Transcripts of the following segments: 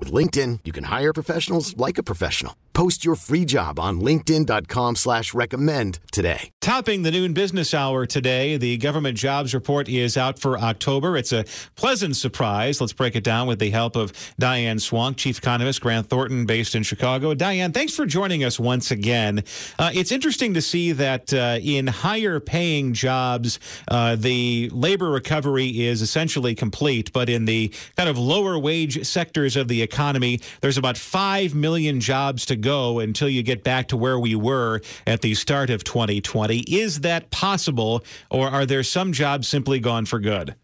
With LinkedIn, you can hire professionals like a professional. Post your free job on linkedin.com slash recommend today. Topping the noon business hour today, the government jobs report is out for October. It's a pleasant surprise. Let's break it down with the help of Diane Swonk, chief economist, Grant Thornton, based in Chicago. Diane, thanks for joining us once again. Uh, it's interesting to see that uh, in higher paying jobs, uh, the labor recovery is essentially complete, but in the kind of lower wage sectors of the economy, there's about 5 million jobs to go until you get back to where we were at the start of 2020. Is that possible, or are there some jobs simply gone for good?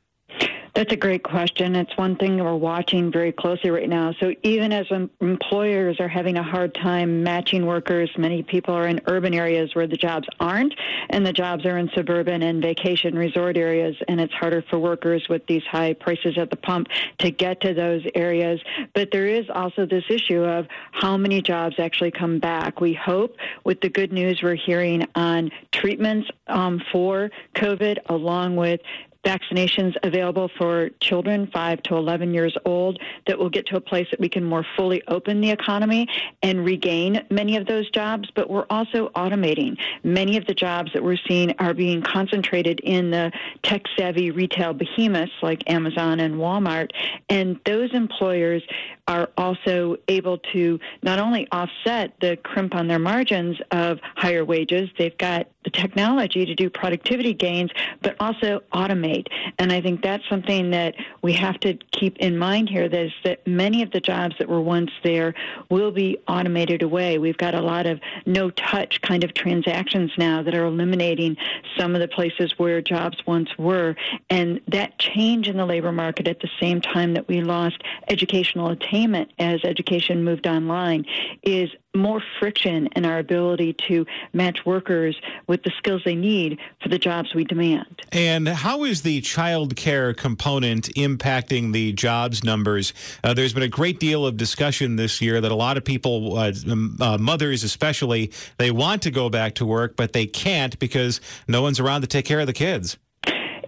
That's a great question. It's one thing we're watching very closely right now. So even as employers are having a hard time matching workers, many people are in urban areas where the jobs aren't, and the jobs are in suburban and vacation resort areas, and it's harder for workers with these high prices at the pump to get to those areas. But there is also this issue of how many jobs actually come back. We hope with the good news we're hearing on treatments um, for COVID, along with vaccinations available for children 5 to 11 years old that will get to a place that we can more fully open the economy and regain many of those jobs. But we're also automating. Many of the jobs that we're seeing are being concentrated in the tech savvy retail behemoths like Amazon and Walmart. And those employers are also able to not only offset the crimp on their margins of higher wages, they've got the technology to do productivity gains, but also automate. And I think that's something that we have to keep in mind here that is that many of the jobs that were once there will be automated away. We've got a lot of no touch kind of transactions now that are eliminating some of the places where jobs once were. And that change in the labor market at the same time that we lost educational attainment attainment as education moved online is more friction in our ability to match workers with the skills they need for the jobs we demand. And how is the child care component impacting the jobs numbers? Uh, there's been a great deal of discussion this year that a lot of people, uh, uh, mothers especially, they want to go back to work, but they can't because no one's around to take care of the kids.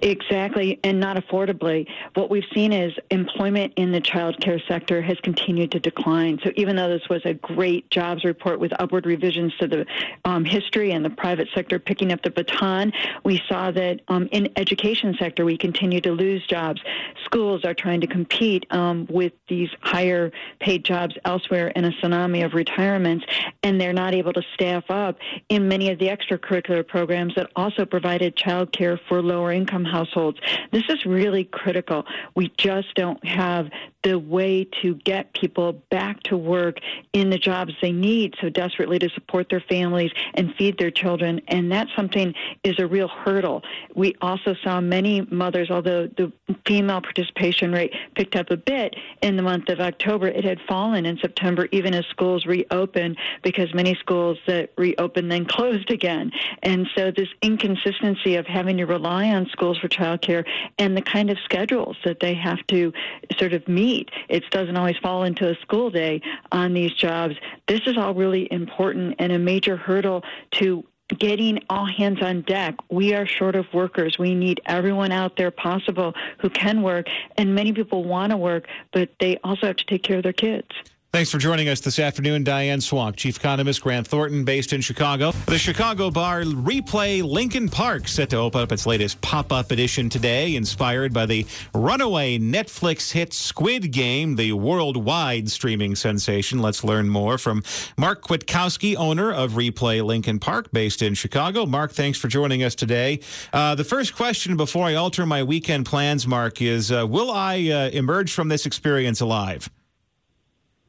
Exactly, and not affordably. What we've seen is employment in the child care sector has continued to decline. So even though this was a great jobs report with upward revisions to the um, history and the private sector picking up the baton, we saw that um, in education sector we continue to lose jobs. Schools are trying to compete um, with these higher paid jobs elsewhere in a tsunami of retirements, and they're not able to staff up in many of the extracurricular programs that also provided child care for lower income households. This is really critical. We just don't have the way to get people back to work in the jobs they need so desperately to support their families and feed their children. And that something is a real hurdle. We also saw many mothers, although the female participation rate picked up a bit in the month of October, it had fallen in September, even as schools reopened, because many schools that reopened then closed again. And so this inconsistency of having to rely on schools for childcare and the kind of schedules that they have to sort of meet. It doesn't always fall into a school day on these jobs. This is all really important and a major hurdle to getting all hands on deck. We are short of workers. We need everyone out there possible who can work. And many people want to work, but they also have to take care of their kids. Thanks for joining us this afternoon, Diane Swonk, Chief Economist Grant Thornton, based in Chicago. The Chicago bar Replay Lincoln Park set to open up its latest pop-up edition today, inspired by the runaway Netflix hit Squid Game, the worldwide streaming sensation. Let's learn more from Mark Kwiatkowski, owner of Replay Lincoln Park, based in Chicago. Mark, thanks for joining us today. Uh, the first question before I alter my weekend plans, Mark, is uh, will I uh, emerge from this experience alive?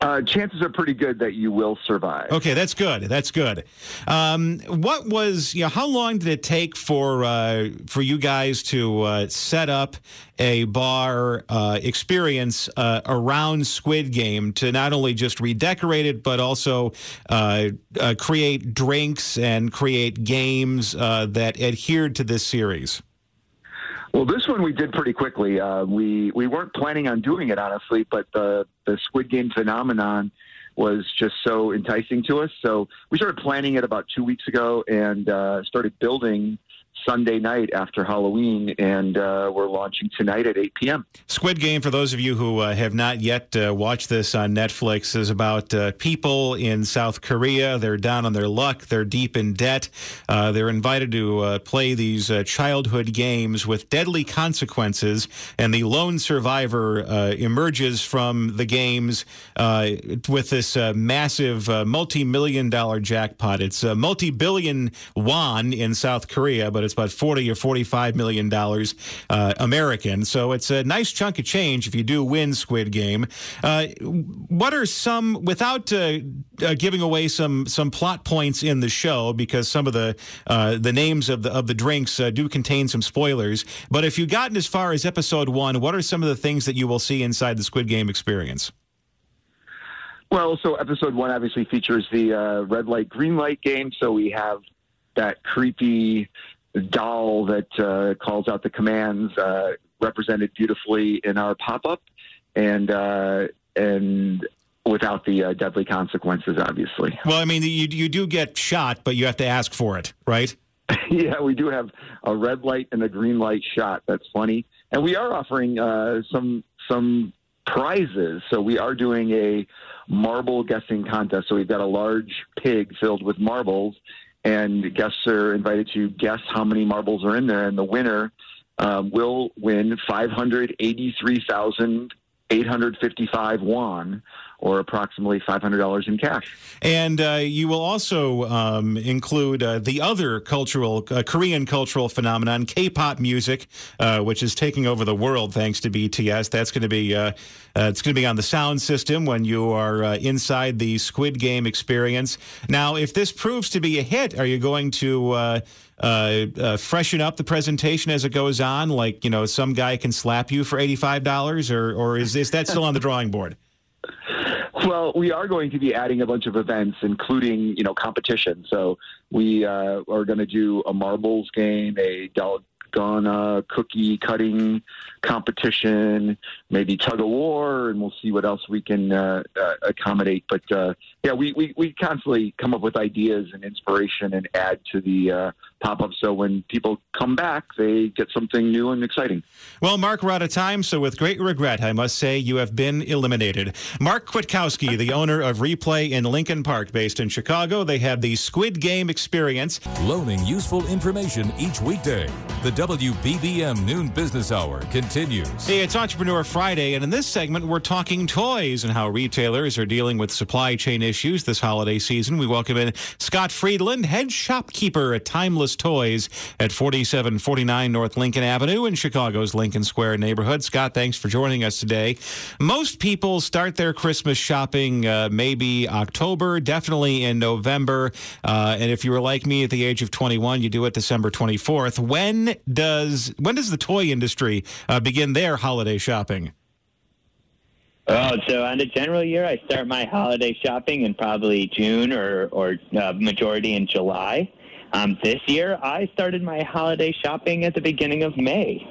Uh, chances are pretty good that you will survive. Okay, that's good. That's good. Um, what was you know? How long did it take for uh, for you guys to uh, set up a bar uh, experience uh, around Squid Game to not only just redecorate it, but also uh, create drinks and create games that adhered to this series? Well, this one we did pretty quickly. Uh, we we weren't planning on doing it honestly, but the the Squid Game phenomenon was just so enticing to us. So we started planning it about two weeks ago and uh, started building Sunday night after Halloween, and uh, we're launching tonight at 8 p.m. Squid Game, for those of you who uh, have not yet uh, watched this on Netflix, is about uh, people in South Korea. They're down on their luck, they're deep in debt. Uh, they're invited to uh, play these childhood games with deadly consequences, and the lone survivor emerges from the games with this massive multi million dollar jackpot. It's a multi billion won in South Korea, but it's about 40 or 45 million dollars uh, American. So it's a nice chunk of change if you do win Squid Game. Uh, what are some, without uh, uh giving away some some plot points in the show, because some of the uh, the names of the of the drinks uh, do contain some spoilers. But if you've gotten as far as episode one, what are some of the things that you will see inside the Squid Game experience? Well, so episode one obviously features the red light, green light game. So we have that creepy doll that uh, calls out the commands uh, represented beautifully in our pop up, and uh, and without the uh, deadly consequences, obviously. Well, I mean, you you do get shot, but you have to ask for it, right? yeah, we do have a red light and a green light shot. That's funny, and we are offering uh, some some prizes. So we are doing a marble guessing contest. So we've got a large pig filled with marbles, and guests are invited to guess how many marbles are in there, and the winner um, will win 583,855 won, or approximately $500 in cash. And uh, you will also um, include uh, the other cultural, uh, Korean cultural phenomenon, K pop music, uh, which is taking over the world thanks to BTS. That's going to be. Uh, uh, it's going to be on the sound system when you are inside the Squid Game experience. Now, if this proves to be a hit, are you going to uh, uh, freshen up the presentation as it goes on? Like, you know, some guy can slap you for $85, or, or is, is that still on the drawing board? Well, we are going to be adding a bunch of events, including you know competition. So we uh, are going to do a marbles game, a Dalgona cookie cutting competition, maybe tug of war, and we'll see what else we can uh, uh, accommodate. But uh, yeah, we, we, we constantly come up with ideas and inspiration and add to the uh, pop up. So when people come back, they get something new and exciting. Well, Mark, we're out of time. So with great regret, I must say you have been eliminated. Mark Kwiatkowski, the owner of Replay in Lincoln Park, based in Chicago, they have the Squid Game experience. Loaning useful information each weekday. The WBBM Noon Business Hour can continues. Hey, it's Entrepreneur Friday, and in this segment, we're talking toys and how retailers are dealing with supply chain issues this holiday season. We welcome in Scott Friedland, head shopkeeper at Timeless Toys at 4749 North Lincoln Avenue in Chicago's Lincoln Square neighborhood. Scott, thanks for joining us today. Most people start their Christmas shopping uh, maybe October, definitely in November. Uh, and if you were like me at the age of 21, you do it December 24th. When does when does the toy industry uh, uh, begin their holiday shopping? Oh, so on a general year, I start my holiday shopping in probably June or or uh, majority in July. Um, this year, I started my holiday shopping at the beginning of May.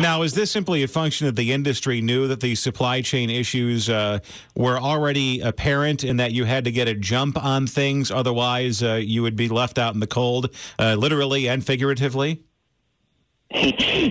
Now, is this simply a function that the industry knew that the supply chain issues uh, were already apparent and that you had to get a jump on things? Otherwise, uh, you would be left out in the cold, uh, literally and figuratively?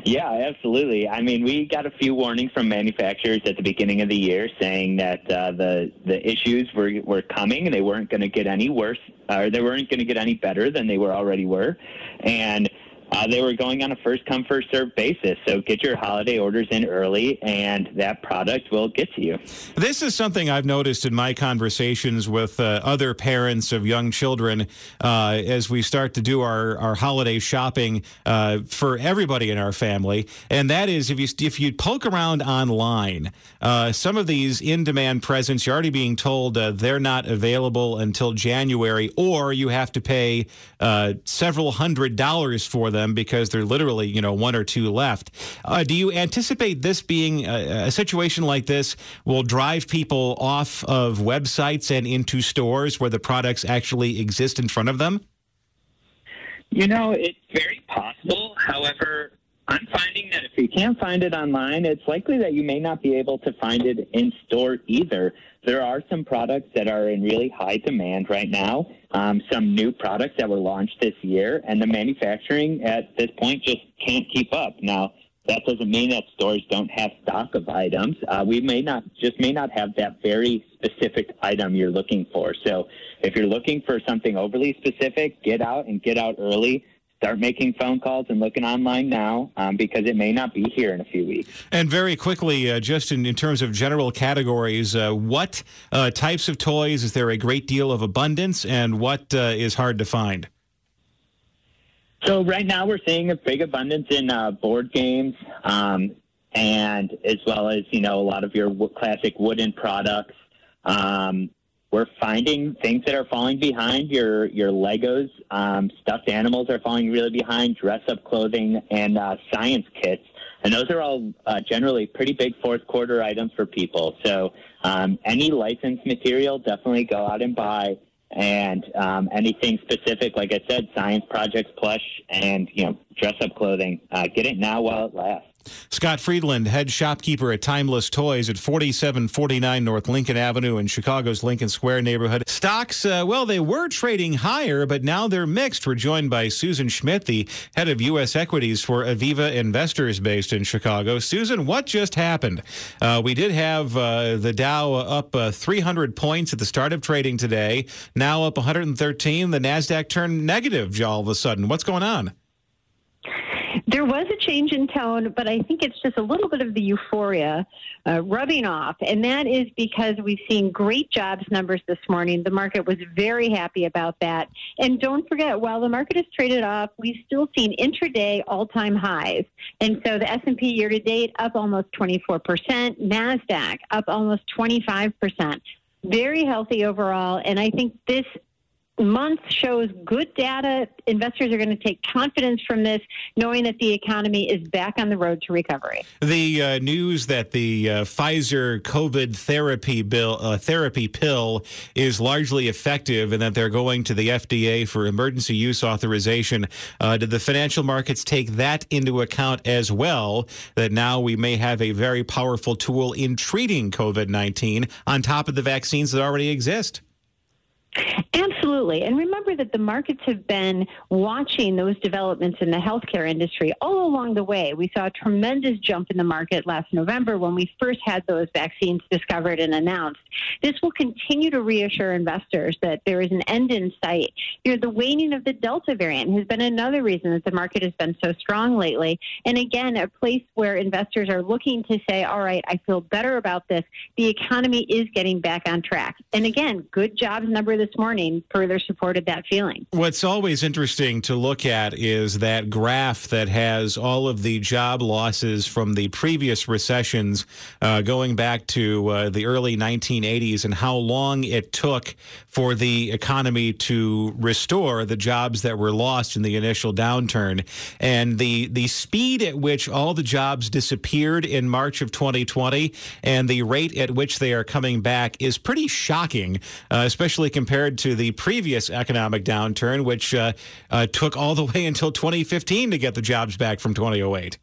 yeah, absolutely. I mean, we got a few warnings from manufacturers at the beginning of the year saying that uh, the the issues were were coming and they weren't going to get any worse or they weren't going to get any better than they were already were, and uh, they were going on a first come first serve basis. So get your holiday orders in early, and that product will get to you. This is something I've noticed in my conversations with uh, other parents of young children uh, as we start to do our, our holiday shopping uh, for everybody in our family, and that is if you if you poke around online, uh, some of these in demand presents you're already being told uh, they're not available until January, or you have to pay several hundred dollars for them because they're literally, you know, one or two left. Uh, do you anticipate this being a, a, situation like this will drive people off of websites and into stores where the products actually exist in front of them? You know, it's very possible. However, I'm finding that if you can't find it online, it's likely that you may not be able to find it in store either. There are some products that are in really high demand right now, um, some new products that were launched this year, and the manufacturing at this point just can't keep up. Now, that doesn't mean that stores don't have stock of items. Uh, we may not just may not have that very specific item you're looking for. So if you're looking for something overly specific, get out and get out early start making phone calls and looking online now um, because it may not be here in a few weeks. And very quickly, uh, just in, in, terms of general categories, uh, what uh, types of toys is there a great deal of abundance and what uh, is hard to find? So right now we're seeing a big abundance in uh, board games, um, and as well as you know a lot of your classic wooden products. Um, we're finding things that are falling behind. Your your Legos, um, stuffed animals are falling really behind. Dress up clothing and uh, science kits, and those are all uh, generally pretty big fourth quarter items for people. So um, any licensed material, definitely go out and buy. And um, anything specific, like I said, science projects, plush, and you know, dress up clothing. Uh, get it now while it lasts. Scott Friedland, head shopkeeper at Timeless Toys at 4749 North Lincoln Avenue in Chicago's Lincoln Square neighborhood. Stocks, uh, well, they were trading higher, but now they're mixed. We're joined by Susan Schmidt, the head of U.S. equities for Aviva Investors based in Chicago. Susan, what just happened? Uh, we did have uh, the Dow up uh, 300 points at the start of trading today, now up 113. The NASDAQ turned negative all of a sudden. What's going on? There was a change in tone, but I think it's just a little bit of the euphoria uh, rubbing off. And that is because we've seen great jobs numbers this morning. The market was very happy about that. And don't forget, while the market has traded off, we've still seen intraday all-time highs. And so the S&P year to date up almost 24%, NASDAQ up almost 25% very healthy overall. And I think this month shows good data. Investors are going to take confidence from this, knowing that the economy is back on the road to recovery. The uh, news that the uh, Pfizer COVID therapy bill uh, therapy pill is largely effective, and that they're going to the FDA for emergency use authorization. Uh, did the financial markets take that into account as well? That now we may have a very powerful tool in treating COVID nineteen on top of the vaccines that already exist. Absolutely. And remember that the markets have been watching those developments in the healthcare industry all along the way. We saw a tremendous jump in the market last November when we first had those vaccines discovered and announced. This will continue to reassure investors that there is an end in sight. You know, the waning of the Delta variant has been another reason that the market has been so strong lately. And again, a place where investors are looking to say, all right, I feel better about this. The economy is getting back on track. And again, good jobs number this morning further supported that feeling. What's always interesting to look at is that graph that has all of the job losses from the previous recessions uh, going back to uh, the early 1980s and how long it took for the economy to restore the jobs that were lost in the initial downturn. And the, the speed at which all the jobs disappeared in March of 2020 and the rate at which they are coming back is pretty shocking, uh, especially compared compared to the previous economic downturn, which uh, uh, took all the way until 2015 to get the jobs back from 2008.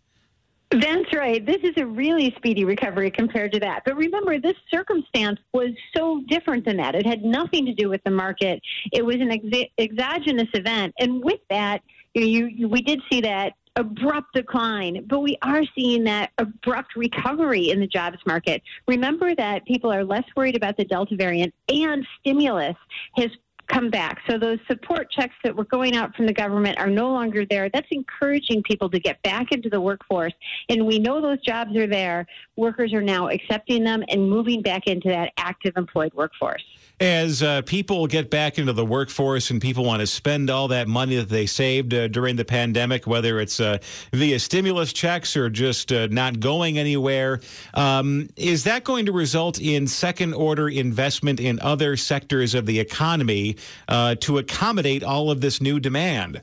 That's right. This is a really speedy recovery compared to that. But remember, this circumstance was so different than that. It had nothing to do with the market. It was an ex- exogenous event, and with that, you, you, we did see that abrupt decline, but we are seeing that abrupt recovery in the jobs market. Remember that people are less worried about the Delta variant and stimulus has come back. So those support checks that were going out from the government are no longer there. That's encouraging people to get back into the workforce. And we know those jobs are there. Workers are now accepting them and moving back into that active employed workforce. As uh, people get back into the workforce and people want to spend all that money that they saved uh, during the pandemic, whether it's uh, via stimulus checks or just uh, not going anywhere, um, is that going to result in second order investment in other sectors of the economy uh, to accommodate all of this new demand?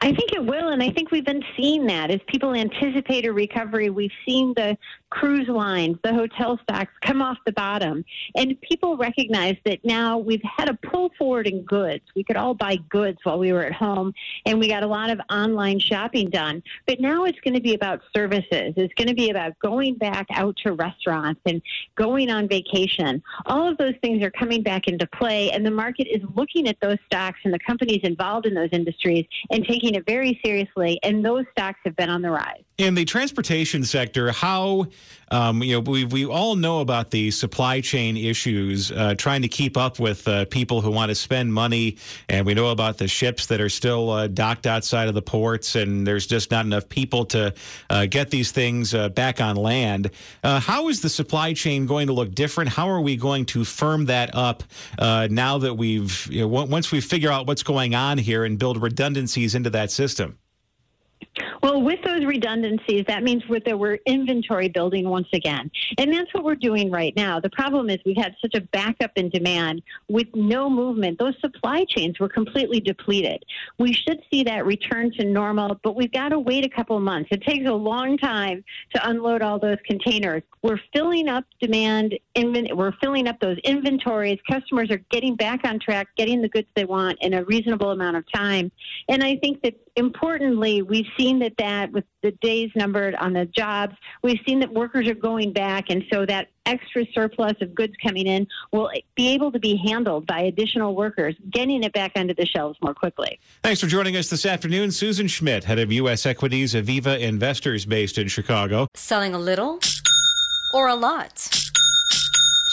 I think it will, and I think we've been seeing that as people anticipate a recovery. We've seen the cruise lines, the hotel stocks come off the bottom, and people recognize that now we've had a pull forward in goods. We could all buy goods while we were at home, and we got a lot of online shopping done. But now it's going to be about services. It's going to be about going back out to restaurants and going on vacation. All of those things are coming back into play, and the market is looking at those stocks and the companies involved in those industries and taking it very seriously, and those stocks have been on the rise. In the transportation sector, how um, you know we we all know about the supply chain issues, uh, trying to keep up with uh, people who want to spend money, and we know about the ships that are still uh, docked outside of the ports, and there's just not enough people to uh, get these things uh, back on land. Uh, how is the supply chain going to look different? How are we going to firm that up now that we've you know, once we figure out what's going on here and build redundancies into that system? Well, with those redundancies, that means that we're inventory building once again. And that's what we're doing right now. The problem is we've had such a backup in demand with no movement. Those supply chains were completely depleted. We should see that return to normal, but we've got to wait a couple months. It takes a long time to unload all those containers. We're filling up demand, we're filling up those inventories. Customers are getting back on track, getting the goods they want in a reasonable amount of time. And I think that importantly, we've seen that that with the days numbered on the jobs, we've seen that workers are going back, and so that extra surplus of goods coming in will be able to be handled by additional workers, getting it back onto the shelves more quickly. Thanks for joining us this afternoon, Susan Schmidt, head of U.S. Equities, Aviva Investors, based in Chicago. Selling a little or a lot.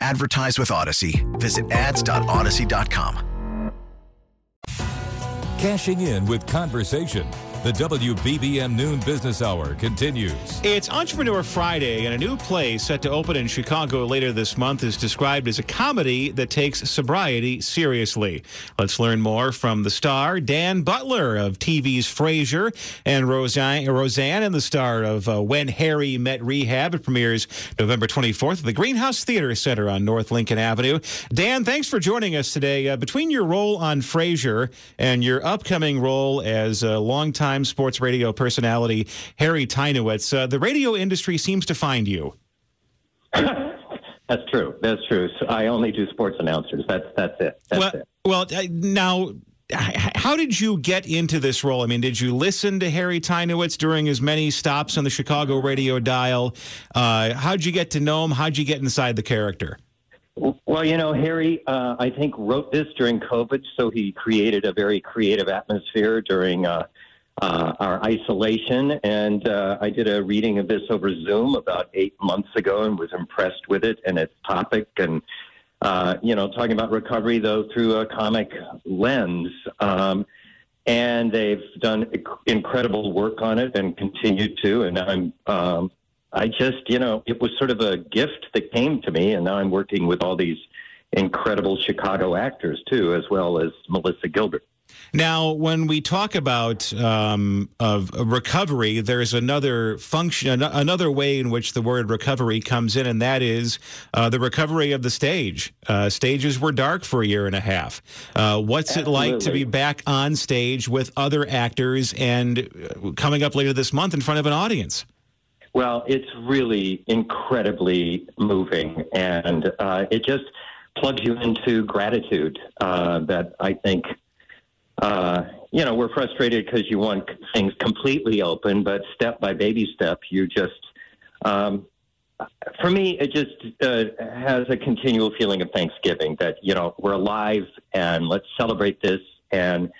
Advertise with Audacy. Visit ads.audacy.com. Cashing in with conversation. The WBBM Noon Business Hour continues. It's Entrepreneur Friday, and a new play set to open in Chicago later this month is described as a comedy that takes sobriety seriously. Let's learn more from the star, Dan Butler of TV's Frasier, and Roseanne, Roseanne and the star of uh, When Harry Met Rehab. It premieres November 24th at the Greenhouse Theater Center on North Lincoln Avenue. Dan, thanks for joining us today. Uh, between your role on Frasier and your upcoming role as a longtime sports radio personality Harry Teinowitz. Uh, the radio industry seems to find you. That's true. That's true. So I only do sports announcers. That's that's it. That's well, it. well, uh, now. How did you get into this role? I mean, did you listen to Harry Teinowitz during his many stops on the Chicago radio dial? Uh, how'd you get to know him? How'd you get inside the character? Well, you know, Harry, uh, I think wrote this during COVID, so he created a very creative atmosphere during uh, uh, our isolation. And uh, I did a reading of this over Zoom about eight months ago and was impressed with it and its topic. And, uh, you know, talking about recovery, though, through a comic lens. Um, and they've done incredible work on it and continue to. And I'm, um, I just, you know, it was sort of a gift that came to me. And now I'm working with all these incredible Chicago actors, too, as well as Melissa Gilbert. Now, when we talk about um, of recovery, there's another function, another way in which the word recovery comes in, and that is uh, the recovery of the stage. Uh, stages were dark for a year and a half. Uh, what's Absolutely. it like to be back on stage with other actors and uh, coming up later this month in front of an audience? Well, it's really incredibly moving, and uh, it just plugs you into gratitude uh, that I think uh, you know, we're frustrated because you want things completely open, but step by baby step, you just, um, for me, it just uh, has a continual feeling of Thanksgiving that, you know, we're alive and let's celebrate this and,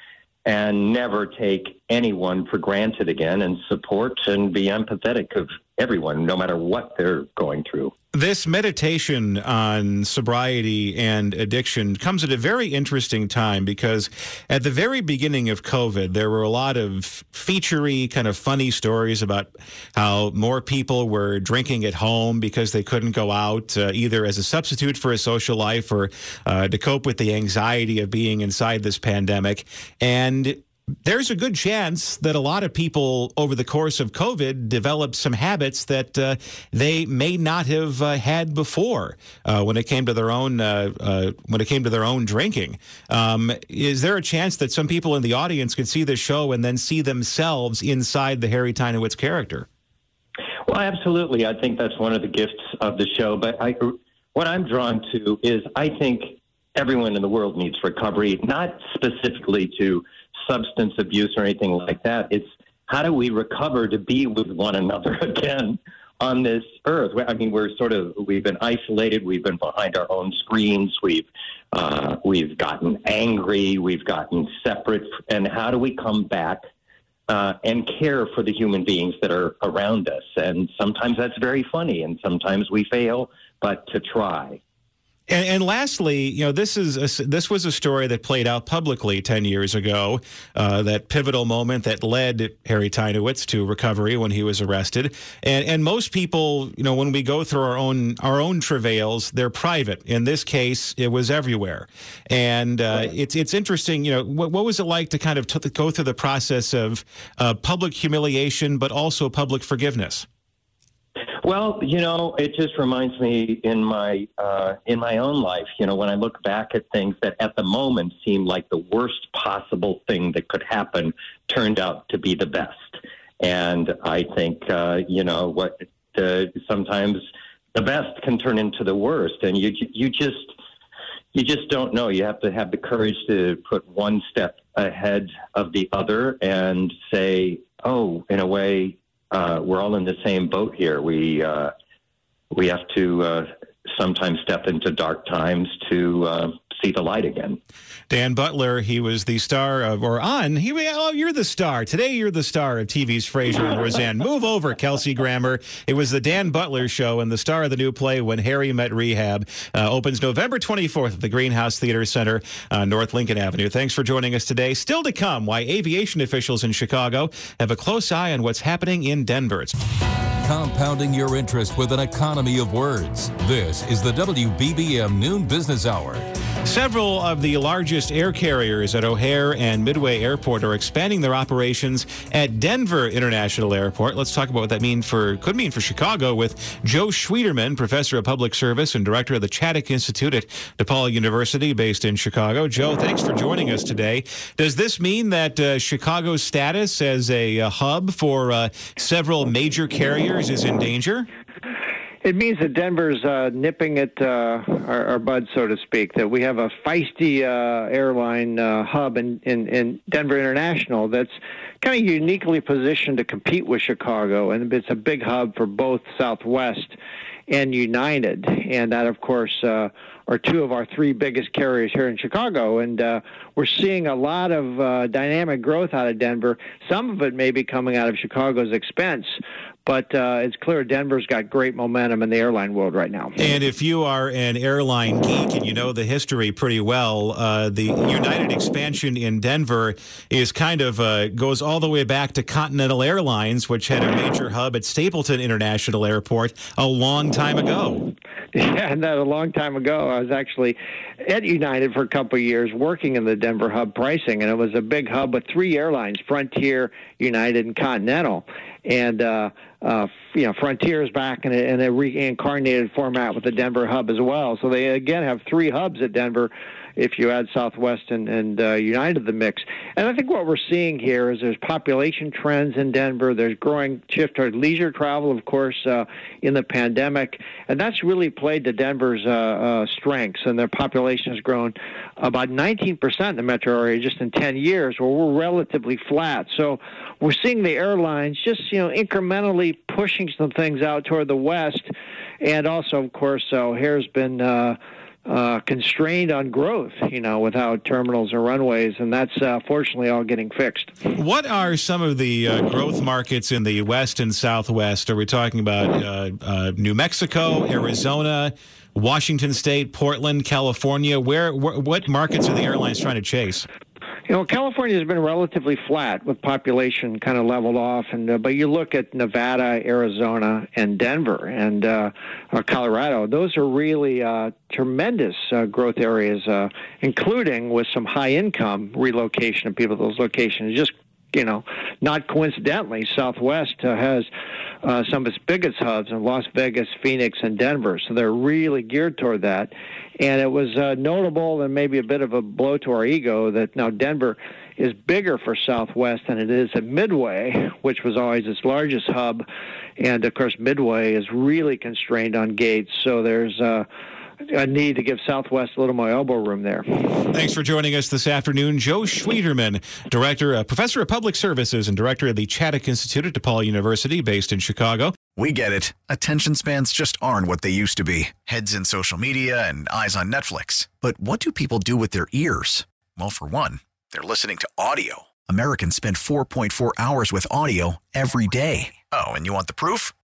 and never take anyone for granted again and support and be empathetic of everyone, no matter what they're going through. This meditation on sobriety and addiction comes at a very interesting time because at the very beginning of COVID, there were a lot of featurey, kind of funny stories about how more people were drinking at home because they couldn't go out, uh, either as a substitute for a social life or uh, to cope with the anxiety of being inside this pandemic. And there's a good chance that a lot of people over the course of COVID developed some habits that uh, they may not have uh, had before uh, when it came to their own uh, uh, when it came to their own drinking. Um, is there a chance that some people in the audience could see this show and then see themselves inside the Harry Teinowitz character? Well, absolutely. I think that's one of the gifts of the show. But I, what I'm drawn to is I think everyone in the world needs recovery, not specifically to substance abuse or anything like that. It's how do we recover to be with one another again on this earth? I mean, we're sort of we've been isolated. We've been behind our own screens. We've uh, we've gotten angry. We've gotten separate. And how do we come back? Uh, and care for the human beings that are around us. And sometimes that's very funny, and sometimes we fail, but to try. And, and, lastly, you know, this is a, this was a story that played out publicly ten years ago. Uh, that pivotal moment that led Harry Teinowitz to recovery when he was arrested. And and most people, you know, when we go through our own our own travails, they're private. In this case, it was everywhere. And uh, it's it's interesting. You know, what, what was it like to kind of t- go through the process of uh, public humiliation, but also public forgiveness? Well, you know, it just reminds me in my uh, in my own life. You know, when I look back at things that at the moment seemed like the worst possible thing that could happen, turned out to be the best. And I think uh, you know what uh, sometimes the best can turn into the worst, and you you just you just don't know. You have to have the courage to put one step ahead of the other and say, "Oh, in a way, uh, we're all in the same boat here. We uh, we have to uh, sometimes step into dark times to uh, see the light again. Dan Butler, he was the star of, or on, he, oh, you're the star. Today you're the star of TV's Frasier and Roseanne. Move over, Kelsey Grammer. It was the Dan Butler show and the star of the new play, When Harry Met Rehab, uh, opens November 24th at the Greenhouse Theater Center, uh, North Lincoln Avenue. Thanks for joining us today. Still to come, why aviation officials in Chicago have a close eye on what's happening in Denver. Compounding your interest with an economy of words. This is the WBBM Noon Business Hour. Several of the largest air carriers at O'Hare and Midway Airport are expanding their operations at Denver International Airport. Let's talk about what that mean for could mean for Chicago with Joe Schwieterman, professor of public service and director of the Chaddick Institute at DePaul University, based in Chicago. Joe, thanks for joining us today. Does this mean that uh, Chicago's status as a, a hub for uh, several major carriers is in danger? It means that Denver's uh, nipping at uh, our, our, bud, so to speak. That we have a feisty uh, airline uh, hub in, in, in, Denver International that's kind of uniquely positioned to compete with Chicago, and it's a big hub for both Southwest and United, and that, of course, uh, are two of our three biggest carriers here in Chicago. And uh, we're seeing a lot of dynamic growth out of Denver. Some of it may be coming out of Chicago's expense, but uh, it's clear Denver's got great momentum in the airline world right now. And if you are an airline geek and you know the history pretty well, uh, the United expansion in Denver is kind of uh, goes all the way back to Continental Airlines, which had a major hub at Stapleton International Airport a long time ago. Yeah, that a long time ago. I was actually at United for a couple of years working in the Denver hub pricing, and it was a big hub with three airlines: Frontier, United, and Continental and uh, uh, you know Frontier is back in a, in a reincarnated format with the Denver hub as well. So they again have three hubs at Denver if you add Southwest and, and uh, United to the mix. And I think what we're seeing here is there's population trends in Denver. There's growing shift toward leisure travel, of course, uh, in the pandemic, and that's really played to Denver's uh, uh strengths. And their population has grown about 19% in the metro area just in 10 years, where we're relatively flat. So we're seeing the airlines just you know incrementally pushing some things out toward the west, and also, of course, O'Hare's been uh, constrained on growth, you know, without terminals or runways, and that's uh, fortunately all getting fixed. What are some of the uh, growth markets in the West and Southwest? Are we talking about uh, uh, New Mexico, Arizona, Washington State, Portland, California? Where, wh- what markets are the airlines trying to chase? You know, California has been relatively flat with population kind of leveled off, and uh, but you look at Nevada, Arizona, and Denver, and uh, uh, Colorado. Those are really uh, tremendous uh, growth areas, uh, including with some high income relocation of people to those locations. Just you know, not coincidentally, Southwest has uh, some of its biggest hubs in Las Vegas, Phoenix, and Denver. So they're really geared toward that. And it was uh, notable and maybe a bit of a blow to our ego that now Denver is bigger for Southwest than it is at Midway, which was always its largest hub. And of course, Midway is really constrained on gates. So there's uh, a need to give Southwest a little more elbow room there. Thanks for joining us this afternoon. Joe Schwieterman, Director, uh, Professor of Public Services and Director of the Chaddick Institute at DePaul University, based in Chicago. We get it. Attention spans just aren't what they used to be heads in social media and eyes on Netflix. But what do people do with their ears? Well, for one, they're listening to audio. Americans spend 4.4 hours with audio every day. Oh, and you want the proof?